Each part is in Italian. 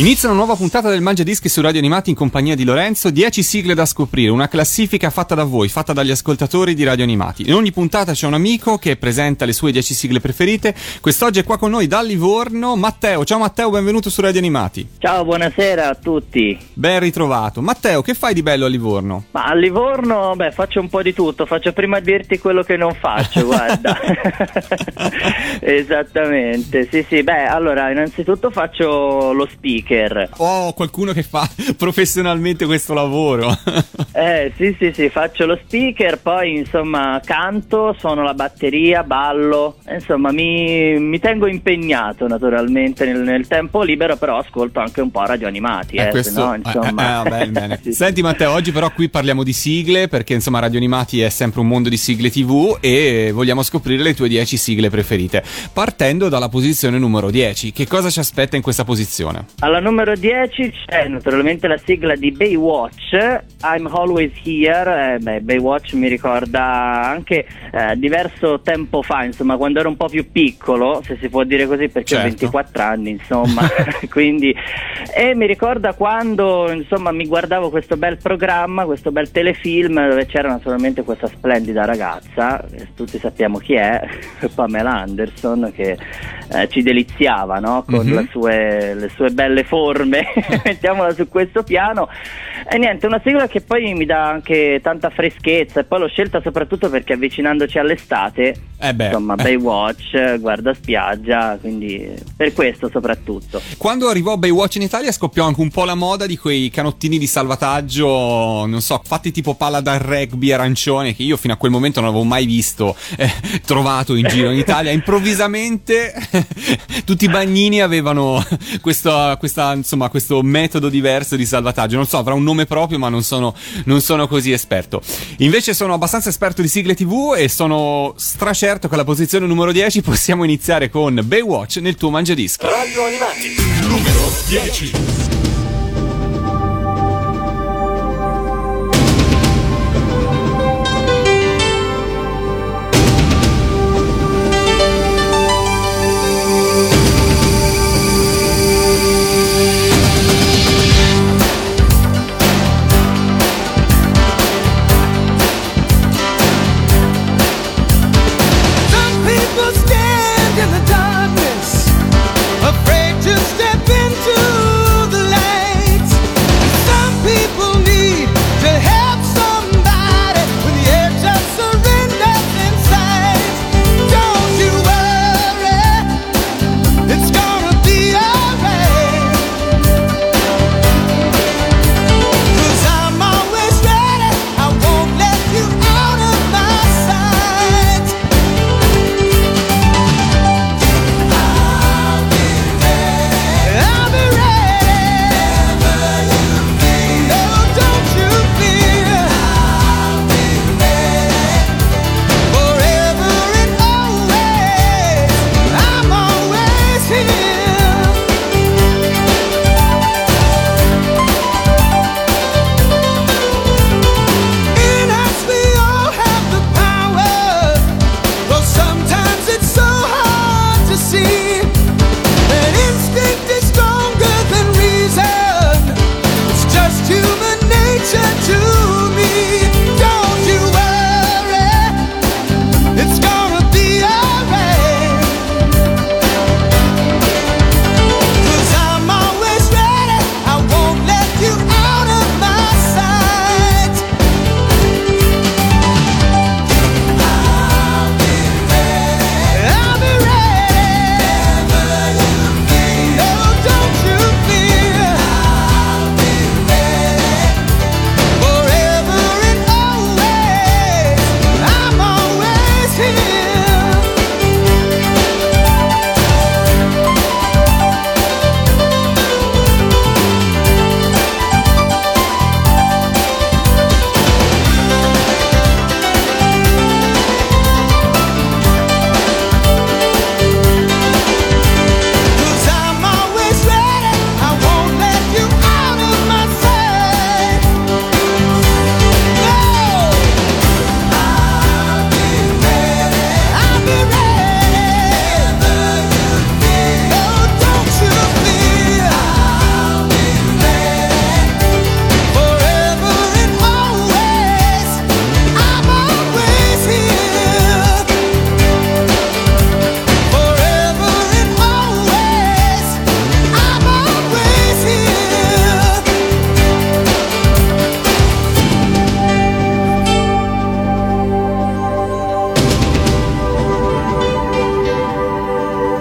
Inizia una nuova puntata del Mangia Dischi su Radio Animati in compagnia di Lorenzo, 10 sigle da scoprire, una classifica fatta da voi, fatta dagli ascoltatori di Radio Animati. In ogni puntata c'è un amico che presenta le sue 10 sigle preferite. Quest'oggi è qua con noi da Livorno Matteo. Ciao Matteo, benvenuto su Radio Animati. Ciao, buonasera a tutti. Ben ritrovato. Matteo, che fai di bello a Livorno? Ma a Livorno, beh, faccio un po' di tutto. Faccio prima dirti quello che non faccio, guarda. Esattamente. Sì, sì, beh, allora, innanzitutto faccio lo speaker speaker. Oh, qualcuno che fa professionalmente questo lavoro. eh, sì, sì, sì, faccio lo speaker, poi insomma canto, suono la batteria, ballo, insomma mi, mi tengo impegnato naturalmente nel, nel, tempo libero, però ascolto anche un po' radio animati. Eh, eh questo, no, insomma... eh, eh, bene, bene. sì, Senti Matteo, oggi però qui parliamo di sigle, perché insomma radio animati è sempre un mondo di sigle tv e vogliamo scoprire le tue 10 sigle preferite. Partendo dalla posizione numero 10, che cosa ci aspetta in questa posizione? Alla numero 10 c'è naturalmente la sigla di Baywatch, I'm Always Here. Eh, beh, Baywatch mi ricorda anche eh, diverso tempo fa, insomma, quando ero un po' più piccolo, se si può dire così, perché certo. ho 24 anni, insomma. Quindi, e mi ricorda quando insomma, mi guardavo questo bel programma, questo bel telefilm dove c'era naturalmente questa splendida ragazza, tutti sappiamo chi è, Pamela Anderson, che eh, ci deliziava no? con mm-hmm. le, sue, le sue belle forme, mettiamola su questo piano. E niente, una sigla che poi mi dà anche tanta freschezza e poi l'ho scelta soprattutto perché avvicinandoci all'estate, eh beh, insomma, eh. Baywatch, guarda spiaggia, quindi per questo soprattutto. Quando arrivò Baywatch in Italia scoppiò anche un po' la moda di quei canottini di salvataggio, non so, fatti tipo palla da rugby arancione che io fino a quel momento non avevo mai visto, eh, trovato in giro in Italia. Improvvisamente tutti i bagnini avevano questo, questa, insomma, questo metodo diverso di salvataggio. Non so, avrà un nome proprio, ma non sono, non sono così esperto. Invece sono abbastanza esperto di sigle TV e sono stracerto che alla posizione numero 10 possiamo iniziare con Baywatch nel tuo mangiadischi. Radio Animati, numero 10.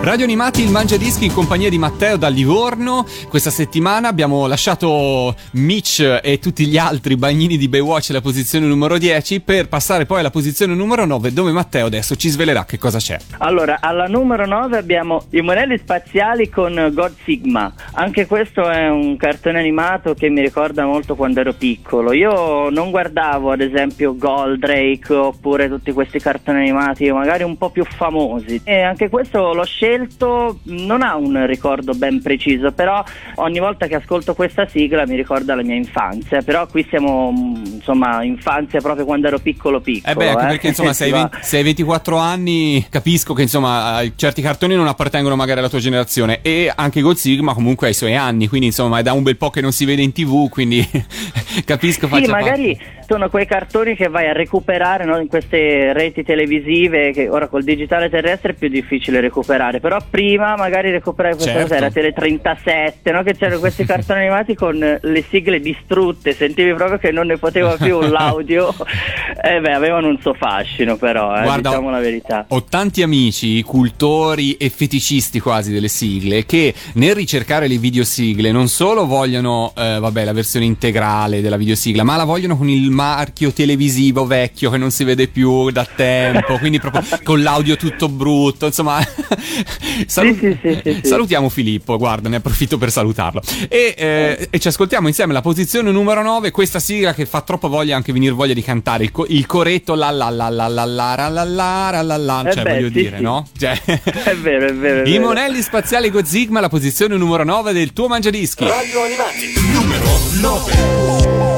Radio Animati, il Mangia Dischi in compagnia di Matteo da Livorno. Questa settimana abbiamo lasciato Mitch e tutti gli altri bagnini di Baywatch alla posizione numero 10 per passare poi alla posizione numero 9 dove Matteo adesso ci svelerà che cosa c'è. Allora, alla numero 9 abbiamo i monelli spaziali con God Sigma. Anche questo è un cartone animato che mi ricorda molto quando ero piccolo. Io non guardavo ad esempio Goldrake oppure tutti questi cartoni animati magari un po' più famosi. E anche questo l'ho scelto scelto non ha un ricordo ben preciso, però ogni volta che ascolto questa sigla mi ricorda la mia infanzia, però qui siamo insomma infanzia proprio quando ero piccolo piccolo. Eh beh, anche eh? perché insomma se hai 24 anni capisco che insomma certi cartoni non appartengono magari alla tua generazione e anche Gold Sigma comunque ha i suoi anni, quindi insomma è da un bel po' che non si vede in tv, quindi capisco sì, magari parte. Sono quei cartoni che vai a recuperare no, in queste reti televisive che ora col digitale terrestre è più difficile recuperare però prima magari recuperavi questa certo. cosa, era Tele 37, no? che c'erano questi cartoni animati con le sigle distrutte, sentivi proprio che non ne poteva più l'audio. eh beh, avevano un suo fascino però, eh, Guarda, diciamo la verità. Ho tanti amici, cultori e feticisti quasi delle sigle, che nel ricercare le videosigle non solo vogliono, eh, vabbè, la versione integrale della videosigla, ma la vogliono con il marchio televisivo vecchio che non si vede più da tempo, quindi proprio con l'audio tutto brutto, insomma Salut- sì, sì, sì, salutiamo Filippo, guarda, ne approfitto per salutarlo. E, eh, e, ci ascoltiamo insieme la posizione numero 9, questa sigla che fa troppo voglia anche venire voglia di cantare, il, co- il coretto la la la la la la la la la la la cioè voglio dire, no? Cioè, è vero, è vero. È I monelli spaziali Gozigma, la posizione numero 9 del tuo mangiadischi. Radio Animati, numero 9.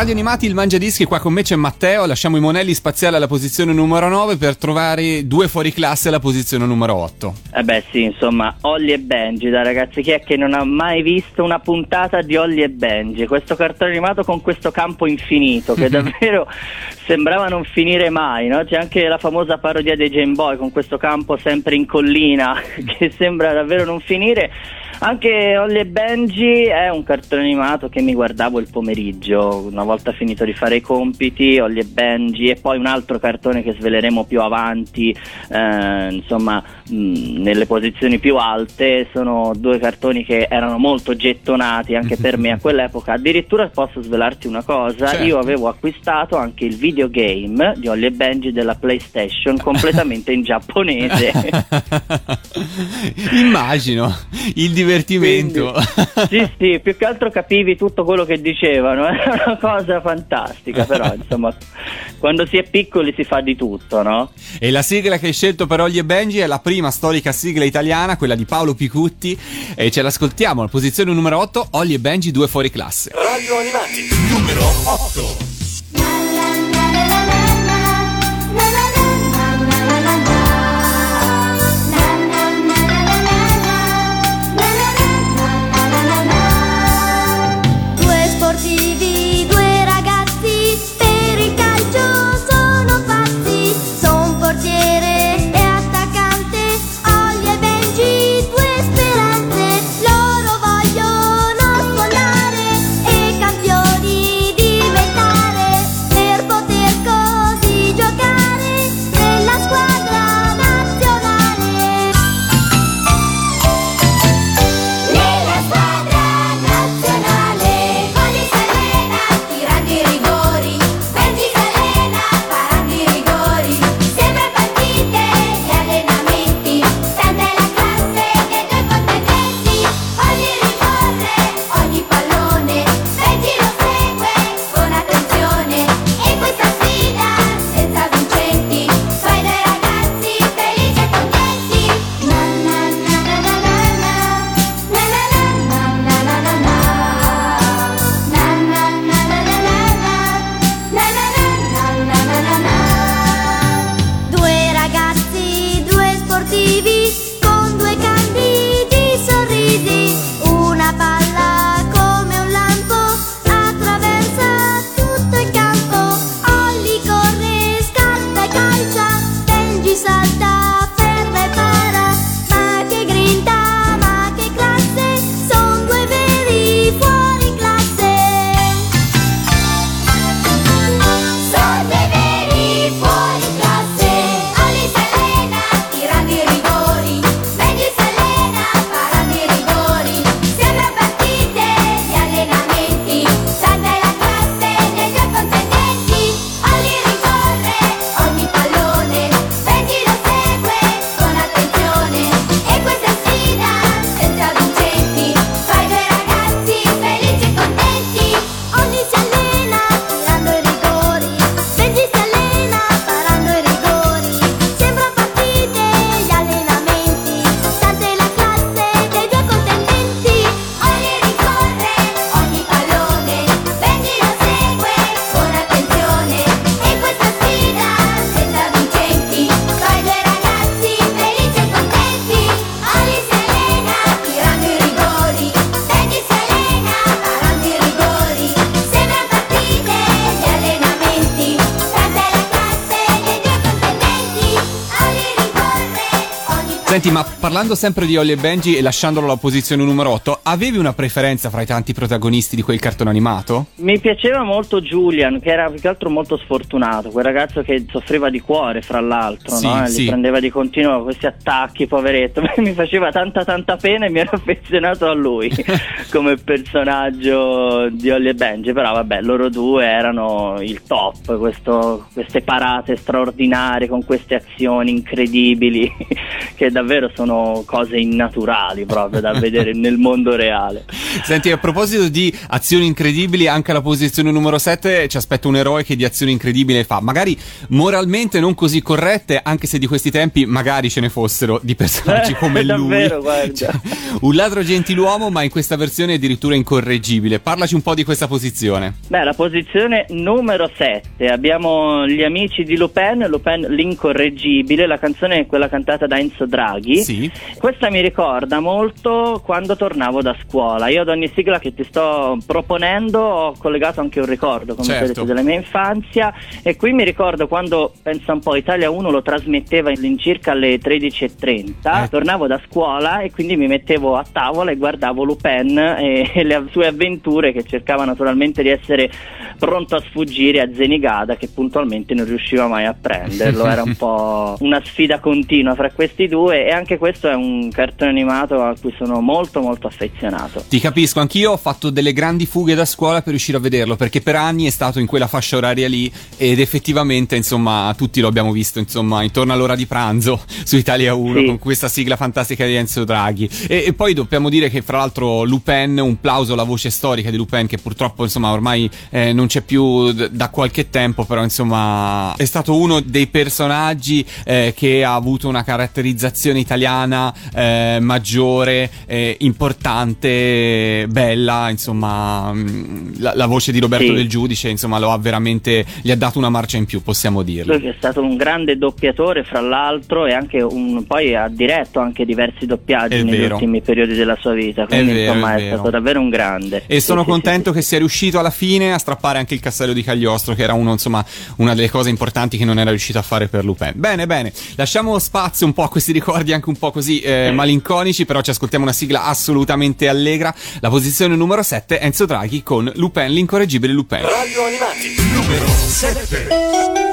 Radio Animati, il Mangia Dischi, qua con me c'è Matteo, lasciamo i monelli spaziali alla posizione numero 9 per trovare due fuori classe alla posizione numero 8. Eh beh sì, insomma, Ollie e Benji, da ragazzi, chi è che non ha mai visto una puntata di Ollie e Benji? Questo cartone animato con questo campo infinito che davvero sembrava non finire mai, no? C'è anche la famosa parodia dei Game Boy con questo campo sempre in collina che sembra davvero non finire Anche Holly e Benji è un cartone animato che mi guardavo il pomeriggio, una volta finito di fare i compiti, Holly e Benji e poi un altro cartone che sveleremo più avanti, eh, insomma, mh, nelle posizioni più alte, sono due cartoni che erano molto gettonati anche per me a quell'epoca. Addirittura posso svelarti una cosa, Certo. io avevo acquistato anche il videogame di Holly e Benji della PlayStation completamente in giapponese. Immagino il divertimento. sì, sì, più che altro capivi tutto quello che dicevano, era una cosa fantastica, però insomma, quando si è piccoli si fa di tutto, no? e la sigla che hai scelto per Olli e Benji è la prima storica sigla italiana, quella di Paolo Picutti, e ce l'ascoltiamo. Alla posizione numero 8, Olli e Benji, due fuori classe. Radio Animati, numero 8. Parlando sempre di Olli e Benji e lasciandolo alla posizione numero 8, avevi una preferenza fra i tanti protagonisti di quel cartone animato? Mi piaceva molto Julian, che era più che altro molto sfortunato, quel ragazzo che soffriva di cuore, fra l'altro, Sì, no? Sì. Prendeva di continuo questi attacchi, poveretto. Mi faceva tanta tanta pena e mi ero affezionato a lui come personaggio di Holly e Benji. Però vabbè, loro due erano il top, questo- queste parate straordinarie con queste azioni incredibili che davvero sono cose innaturali proprio da vedere nel mondo reale. Senti, a proposito di azioni incredibili, anche alla posizione numero 7 ci aspetta un eroe che di azioni incredibili fa. Magari moralmente non così corrette, anche se di questi tempi magari ce ne fossero di personaggi Eh, come lui. davvero, guarda. Cioè, un ladro gentiluomo, ma in questa versione addirittura incorreggibile. Parlaci un po' di questa posizione. Beh, la posizione numero 7 abbiamo gli amici di Lupin, Lupin l'incorreggibile, la canzone è quella cantata da Enzo Draghi Draghi. Sì. Questa mi ricorda molto quando tornavo da scuola. Io ad ogni sigla che ti sto proponendo ho collegato anche un ricordo, come Certo. detto, della mia infanzia. E qui mi ricordo quando, pensa un po', Italia 1 lo trasmetteva all'incirca alle 13.30. Eh. Tornavo da scuola e quindi mi mettevo a tavola e guardavo Lupin e, e le sue avventure che cercava naturalmente di essere pronto a sfuggire a Zenigada che puntualmente non riusciva mai a prenderlo. Era un po' una sfida continua fra questi due e anche questo è un cartone animato a cui sono molto molto affezionato. Ti capisco, anch'io ho fatto delle grandi fughe da scuola per riuscire a vederlo, perché per anni è stato in quella fascia oraria lì ed effettivamente, insomma, tutti lo abbiamo visto, insomma, intorno all'ora di pranzo su Italia 1 Sì. con questa sigla fantastica di Enzo Draghi. E, e poi dobbiamo dire che fra l'altro Lupin, un plauso alla voce storica di Lupin che purtroppo, insomma, ormai eh, non c'è più d- da qualche tempo, però insomma, è stato uno dei personaggi eh, che ha avuto una caratterizzazione italiana eh, maggiore, eh, importante, bella, insomma, mh, la, la voce di Roberto Sì. del Giudice, insomma, lo ha veramente, gli ha dato una marcia in più, possiamo dirlo. Lui che è stato un grande doppiatore fra l'altro e anche un, poi ha diretto anche diversi doppiaggi È negli vero. ultimi periodi della sua vita, quindi vero, insomma è è, stato davvero un grande. E Sì, sono sì, contento che sia riuscito alla fine a strappare anche il castello di Cagliostro, che era uno, insomma, una delle cose importanti che non era riuscito a fare per Lupin. Bene, bene, lasciamo spazio un po' a questi ricordi anche un po' così eh, malinconici, però ci ascoltiamo una sigla assolutamente allegra. La posizione numero 7, Enzo Draghi con Lupin, l'incorreggibile Lupin. Radio Animati, numero 7.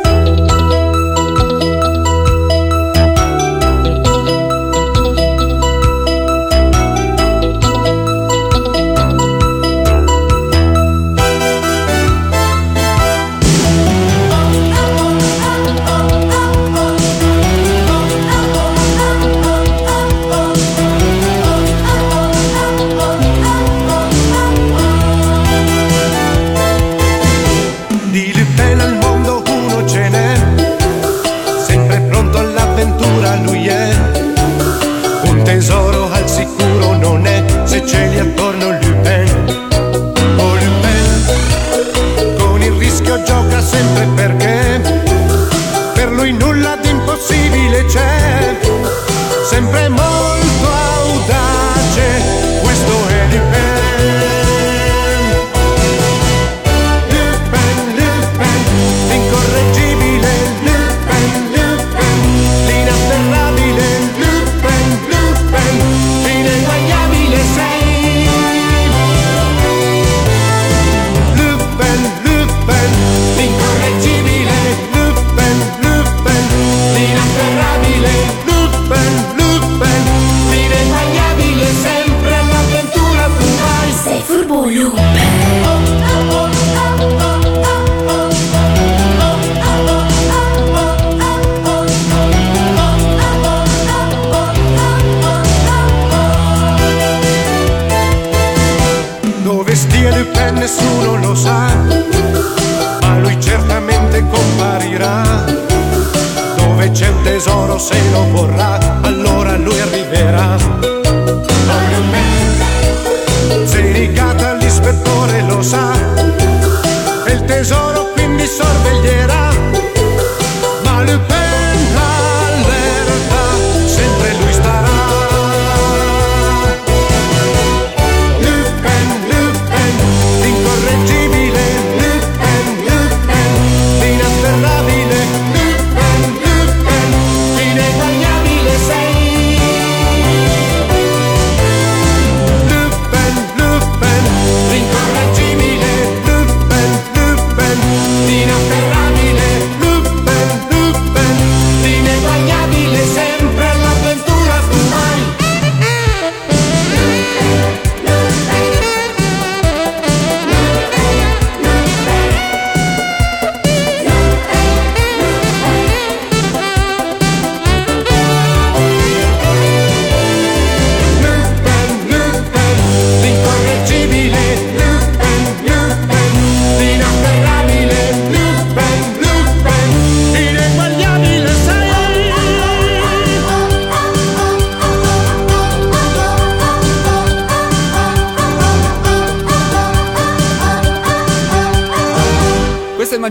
Se lo vorrà, allora lui arriverà.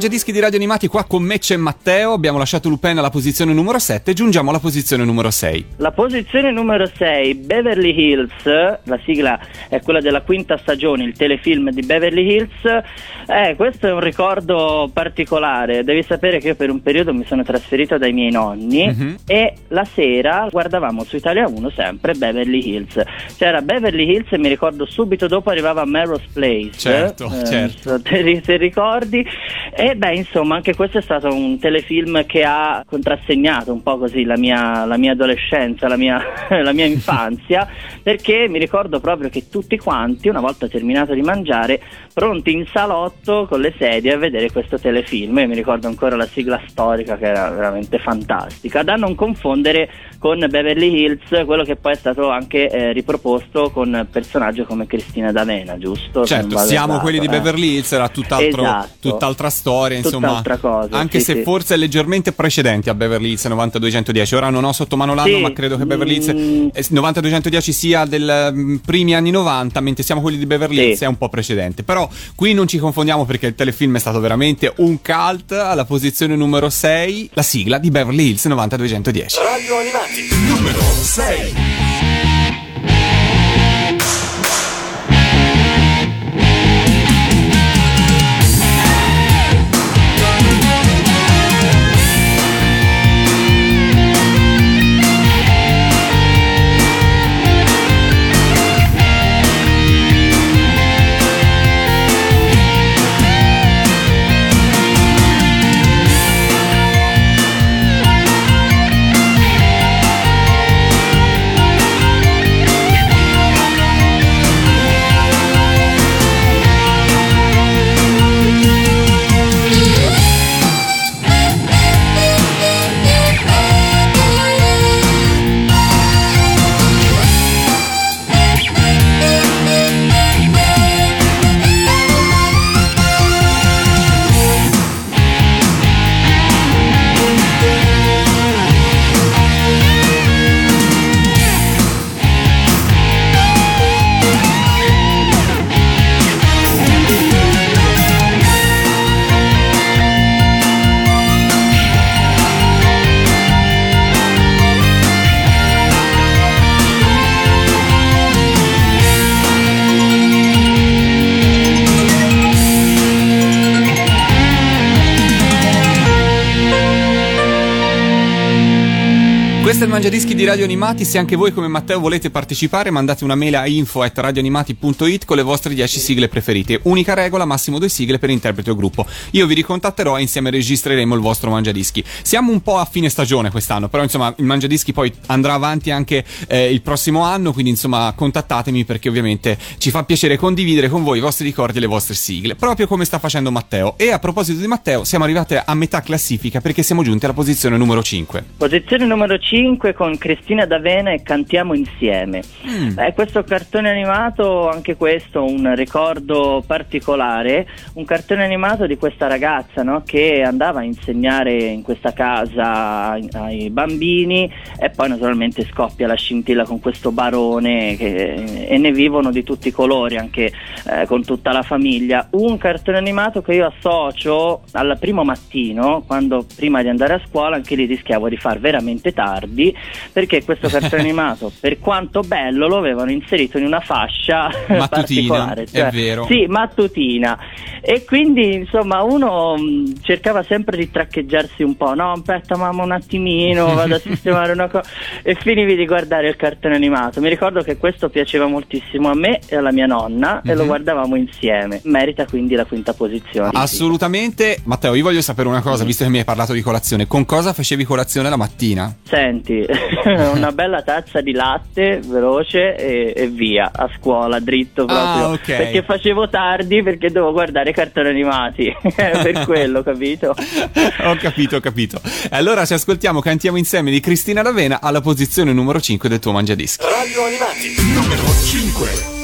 Mangiadischi di Radio Animati qua con Mecce e Matteo. Abbiamo lasciato Lupin alla posizione numero 7, giungiamo alla posizione numero 6. La posizione numero 6, Beverly Hills, la sigla è quella della quinta stagione, il telefilm di Beverly Hills. Eh, questo è un ricordo particolare. Devi sapere che io per un periodo mi sono trasferito dai miei nonni Mhm. e la sera guardavamo su Italia 1 sempre Beverly Hills. C'era Beverly Hills e mi ricordo subito dopo arrivava Melrose Place. Certo, Eh, certo. ri- se ricordi. E beh, insomma, anche questo è stato un telefilm che ha contrassegnato un po' così la mia, la mia adolescenza, la mia, la mia infanzia, perché mi ricordo proprio che tutti quanti, una volta terminato di mangiare, pronti in salotto con le sedie a vedere questo telefilm. Io mi ricordo ancora la sigla storica che era veramente fantastica, da non confondere con Beverly Hills, quello che poi è stato anche eh, riproposto con personaggi come Cristina D'Avena, giusto? Certo, siamo quelli di eh. Beverly Hills, era tutt'altro, Esatto. tutt'altra storia, insomma. Tutt'altra cosa, anche sì, se sì. forse leggermente precedenti a Beverly Hills 9210. Ora non ho sotto mano l'anno, Sì, ma credo che Beverly Hills mm. eh, 9210 sia del mm, primi anni 90, mentre siamo quelli di Beverly Sì. Hills è un po' precedente. Però qui non ci confondiamo perché il telefilm è stato veramente un cult. Alla posizione numero 6, la sigla di Beverly Hills 9210. Radio Animati, numero 6. Animati. Se anche voi come Matteo volete partecipare, mandate una mail a info at radioanimati.it con le vostre 10 sigle preferite. Unica regola, massimo due sigle per interprete o gruppo. Io vi ricontatterò e insieme registreremo il vostro Mangiadischi. Siamo un po' a fine stagione quest'anno, però insomma il Mangiadischi poi andrà avanti anche eh, il prossimo anno, quindi insomma contattatemi perché ovviamente ci fa piacere condividere con voi i vostri ricordi e le vostre sigle, proprio come sta facendo Matteo. E a proposito di Matteo, siamo arrivati a metà classifica perché siamo giunti alla posizione numero 5. Posizione numero 5 con Cristina D'Avena e Cantiamo insieme. Mm. Eh, questo cartone animato, anche questo un ricordo particolare, un cartone animato di questa ragazza no, che andava a insegnare in questa casa ai, ai bambini e poi naturalmente scoppia la scintilla con questo barone che- e ne vivono di tutti i colori, anche eh, con tutta la famiglia. Un cartone animato che io associo al primo mattino, quando prima di andare a scuola anche lì rischiavo di far veramente tardi, perché questo cartone animato, per quanto bello, lo avevano inserito in una fascia Mattutina, particolare. cioè è vero. Sì, mattutina. E quindi, insomma, uno mh, cercava sempre di traccheggiarsi un po', no? Aspetta, mamma, un attimino, vado a sistemare una cosa. E finivi di guardare il cartone animato. Mi ricordo che questo piaceva moltissimo a me e alla mia nonna e lo Mhm. guardavamo insieme. Merita quindi la quinta posizione. Assolutamente. Matteo, io voglio sapere una cosa, visto che mi hai parlato di colazione. Con cosa facevi colazione la mattina? Senti, una bella tazza di latte veloce e, e via a scuola, dritto proprio. Ah, ok. Perché facevo tardi perché dovevo guardare cartoni animati. per quello, capito? ho capito, ho capito. Allora ci ascoltiamo, cantiamo insieme di Cristina D'Avena alla posizione numero 5 del tuo Mangiadischi. Radio Animati, numero 5.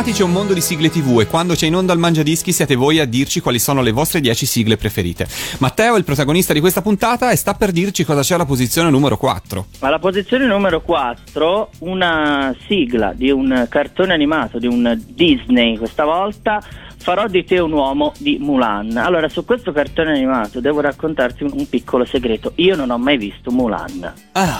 Animati c'è un mondo di sigle TV e quando c'è in onda il Mangiadischi siete voi a dirci quali sono le vostre 10 sigle preferite. Matteo è il protagonista di questa puntata e sta per dirci cosa c'è alla posizione numero 4. Alla posizione numero 4, una sigla di un cartone animato, di un Disney questa volta, Farò di te un uomo di Mulan. Allora, su questo cartone animato devo raccontarti un, piccolo segreto. Io non ho mai visto Mulan. Ah.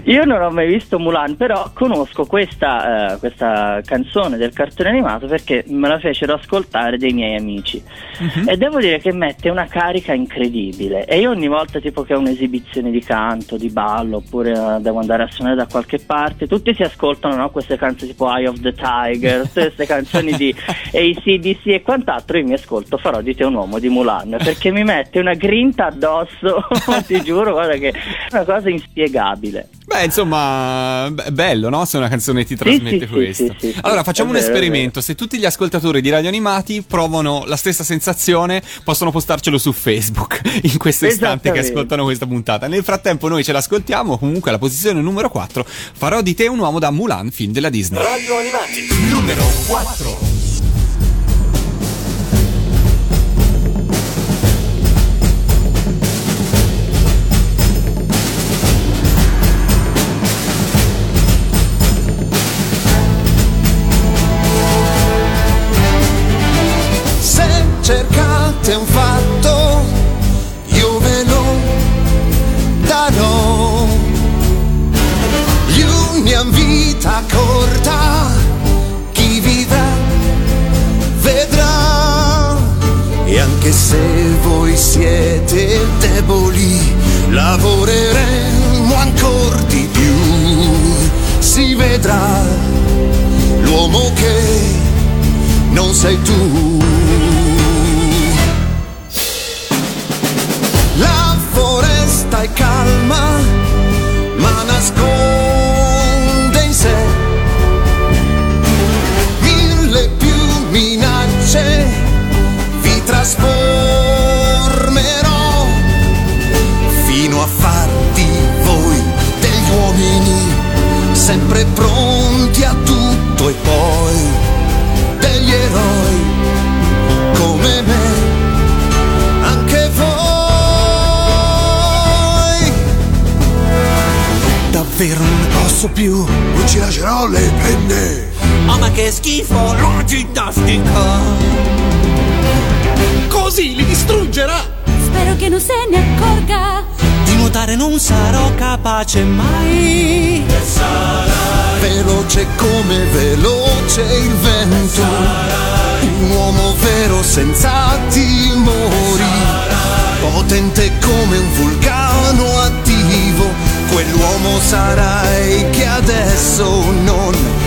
Io non ho mai visto Mulan, però conosco questa, eh, questa canzone del cartone animato perché me la fecero ascoltare dei miei amici. Mhm. E devo dire che mette una carica incredibile. E io ogni volta, tipo che ho un'esibizione di canto, di ballo, oppure eh, devo andare a suonare da qualche parte, tutti si ascoltano no? queste canzoni tipo Eye of the Tiger, tutte queste canzoni ACDC e quant'altro. Io mi ascolto, farò di te un uomo di Mulan perché mi mette una grinta addosso. ti giuro, guarda che è una cosa inspiegabile. Beh, insomma, bello, no? Se una canzone ti trasmette sì, sì, questo. sì, sì, allora, facciamo un vero, esperimento. Se tutti gli ascoltatori di Radio Animati provano la stessa sensazione, possono postarcelo su Facebook in questo istante che ascoltano questa puntata. Nel frattempo noi ce l'ascoltiamo, comunque alla posizione numero 4 farò di te un uomo da Mulan, film della Disney. Radio Animati, numero 4. Sei tu. Più, non ci lascerò le penne. Oh ma che schifo, la ginnastica! Così li distruggerà. Spero che non se ne accorga. Di nuotare non sarò capace mai. Veloce come veloce il vento. Un uomo vero senza timori. Potente come un vulcano. Sarai che adesso non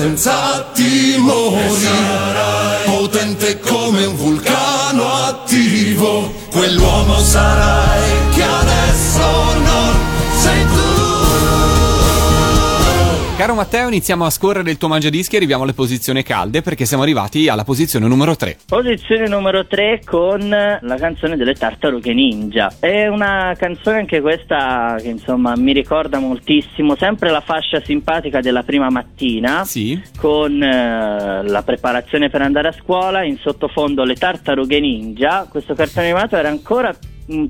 vero senza Matteo, iniziamo a scorrere il tuo mangiadischi e arriviamo alle posizioni calde perché siamo arrivati alla posizione numero 3. Posizione numero 3 con la canzone delle tartarughe ninja. È una canzone anche questa che insomma mi ricorda moltissimo, sempre la fascia simpatica della prima mattina. Sì? Con eh, la preparazione per andare a scuola, in sottofondo le tartarughe ninja. Questo cartone animato era ancora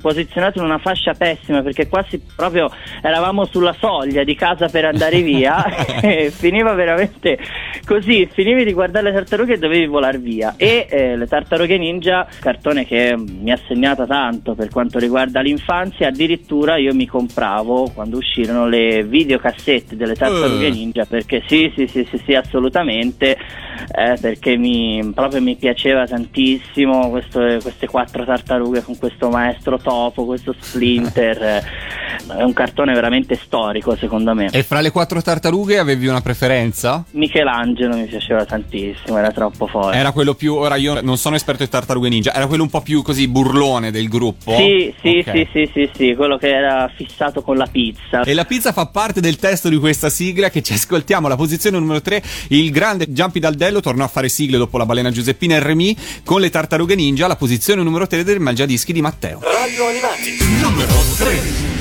posizionato in una fascia pessima perché quasi proprio eravamo sulla soglia di casa per andare via e finiva veramente così, finivi di guardare le tartarughe e dovevi volare via. E eh, le tartarughe ninja, cartone che mi ha segnato tanto per quanto riguarda l'infanzia, addirittura io mi compravo quando uscirono le videocassette delle tartarughe Eh. ninja perché sì, sì, sì, sì, sì assolutamente, eh, perché mi, proprio mi piaceva tantissimo questo- queste quattro tartarughe con questo maestro topo, questo splinter, eh, è un cartone veramente storico secondo me. E fra le quattro tartarughe avevi una preferenza? Michelangelo mi piaceva tantissimo, era troppo forte. Era quello più. Ora io non sono esperto di tartarughe ninja, era quello un po' più così burlone del gruppo? Sì, sì, Ok. sì, sì, sì, sì, quello che era fissato con la pizza. E la pizza fa parte del testo di questa sigla che ci ascoltiamo. La posizione numero 3, il grande Giampi Daldello tornò a fare sigle dopo la balena Giuseppina Remy con le tartarughe ninja. La posizione numero 3 del Mangiadischi di Matteo. Radio Animati, numero 3.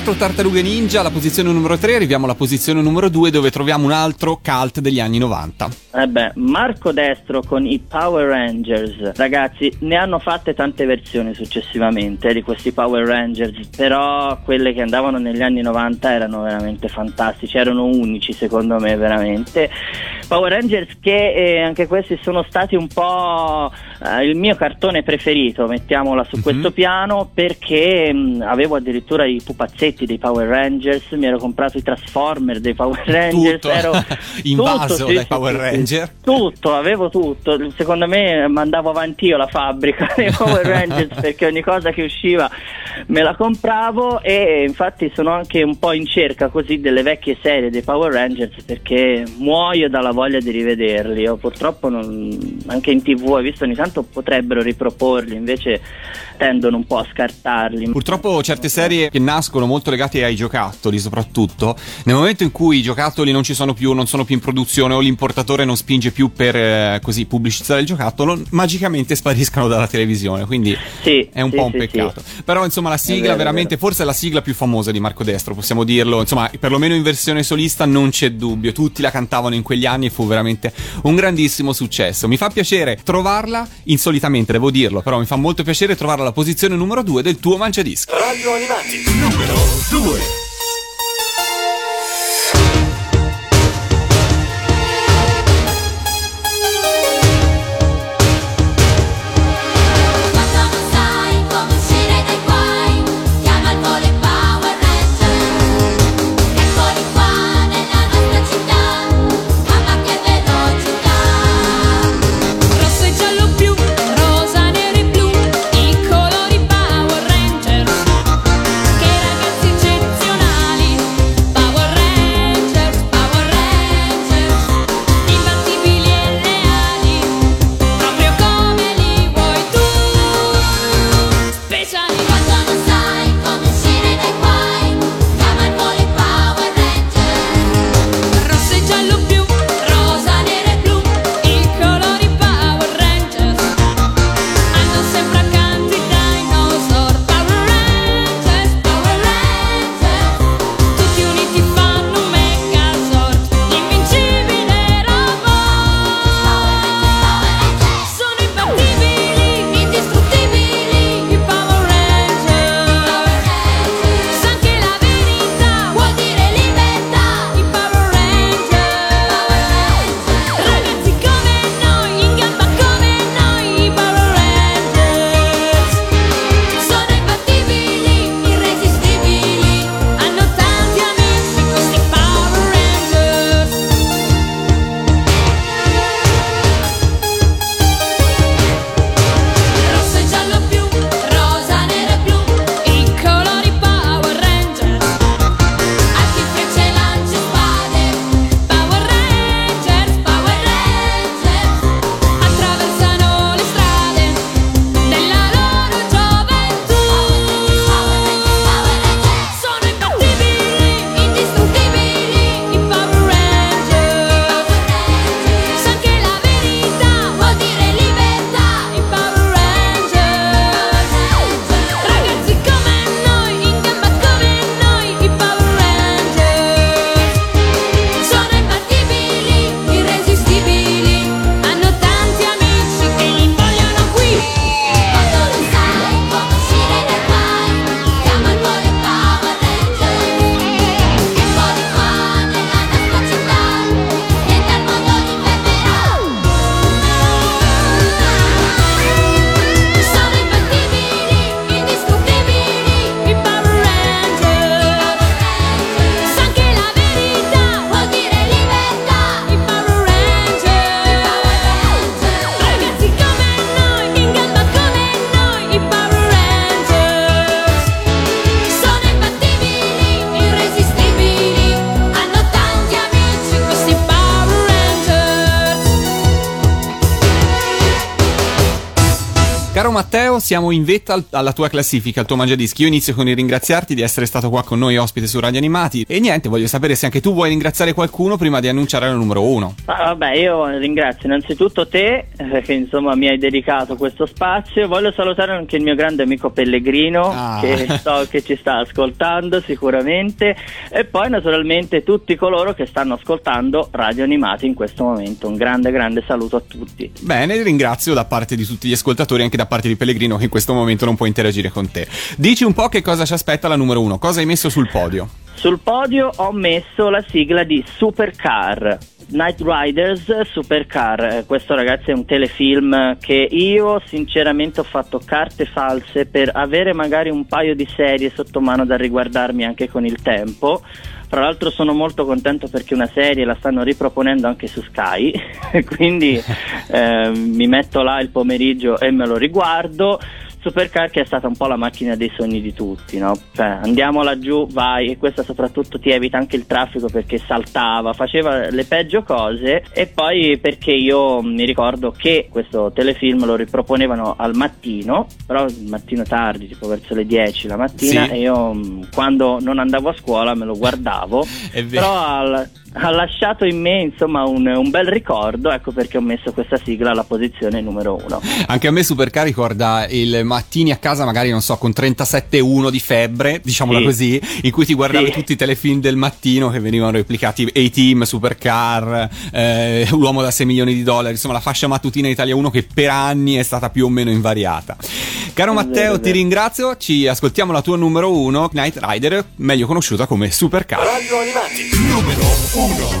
4 Tartarughe Ninja, alla posizione numero 3, arriviamo alla posizione numero 2 dove troviamo un altro cult degli anni 90. Eh beh, Marco Destro con i Power Rangers. Ragazzi, ne hanno fatte tante versioni successivamente di questi Power Rangers, però quelle che andavano negli anni 90 erano veramente fantastici, erano unici secondo me veramente. Power Rangers che eh, anche questi sono stati un po' eh, il mio cartone preferito, mettiamola su mm-hmm. questo piano, perché mh, avevo addirittura i pupazzetti dei Power Rangers, mi ero comprato i Transformer dei Power Rangers, Tutto ero invaso tutto, dai sì, Power sì. Ranger. Tutto, avevo tutto. Secondo me mandavo avanti io la fabbrica dei Power Rangers perché ogni cosa che usciva me la compravo e infatti sono anche un po' in cerca così delle vecchie serie dei Power Rangers perché muoio dalla voglia di rivederli. Io purtroppo non- anche in tv ho visto ogni tanto potrebbero riproporli, invece tendono un po' a scartarli. Purtroppo certe serie che nascono molto legate ai giocattoli, soprattutto, nel momento in cui i giocattoli non ci sono più, non sono più in produzione o l'importatore non spinge più per eh, così pubblicizzare il giocattolo, magicamente spariscono dalla televisione, quindi Sì, è un sì, po' un sì, peccato. sì. Però insomma la sigla vero, è veramente, vero. forse è la sigla più famosa di Marco Destro, possiamo dirlo, insomma perlomeno in versione solista non c'è dubbio, tutti la cantavano in quegli anni e fu veramente un grandissimo successo. Mi fa piacere trovarla insolitamente, devo dirlo, però mi fa molto piacere trovarla alla posizione numero 2 del tuo mangiadisco. Radio Animati, numero 2. Quando siamo in vetta al- alla tua classifica, al tuo mangiadischi. Io inizio con il ringraziarti di essere stato qua con noi ospite su Radio Animati. E niente, voglio sapere se anche tu vuoi ringraziare qualcuno prima di annunciare la numero uno. Ah, vabbè, io ringrazio innanzitutto te eh, che insomma mi hai dedicato questo spazio. Voglio salutare anche il mio grande amico Pellegrino Ah. che so che ci sta ascoltando sicuramente e poi naturalmente tutti coloro che stanno ascoltando Radio Animati in questo momento. Un grande grande saluto a tutti. Bene, ringrazio da parte di tutti gli ascoltatori, anche da parte di Pellegrino che in questo momento non può interagire con te. Dici un po' che cosa ci aspetta la numero uno, cosa hai messo sul podio? Sul podio ho messo la sigla di Supercar. Night Riders Supercar, Eh, questo ragazzi è un telefilm che io sinceramente ho fatto carte false per avere magari un paio di serie sotto mano da riguardarmi anche con il tempo. Tra l'altro sono molto contento perché una serie la stanno riproponendo anche su Sky, quindi eh, mi metto là il pomeriggio e me lo riguardo. Supercar che è stata un po' la macchina dei sogni di tutti, no? Cioè, andiamo laggiù, vai, e questa soprattutto ti evita anche il traffico perché saltava, faceva le peggio cose e poi perché io mi ricordo che questo telefilm lo riproponevano al mattino, però il mattino tardi, tipo verso le 10 la mattina Sì. e io mh, quando non andavo a scuola me lo guardavo, però al- ha lasciato in me insomma un, un bel ricordo, ecco perché ho messo questa sigla alla posizione numero uno. Anche a me Supercar ricorda il mattini a casa, magari non so, con 37,1 di febbre, diciamola Sì. così, in cui ti guardavi Sì. tutti i telefilm del mattino che venivano replicati A-Team, Supercar, eh, L'uomo da 6 milioni di dollari, insomma la fascia mattutina Italia 1 che per anni è stata più o meno invariata. Caro Matteo, ti ringrazio, ci ascoltiamo la tua numero 1, Knight Rider, meglio conosciuta come Supercar. Radio Animati, numero uno.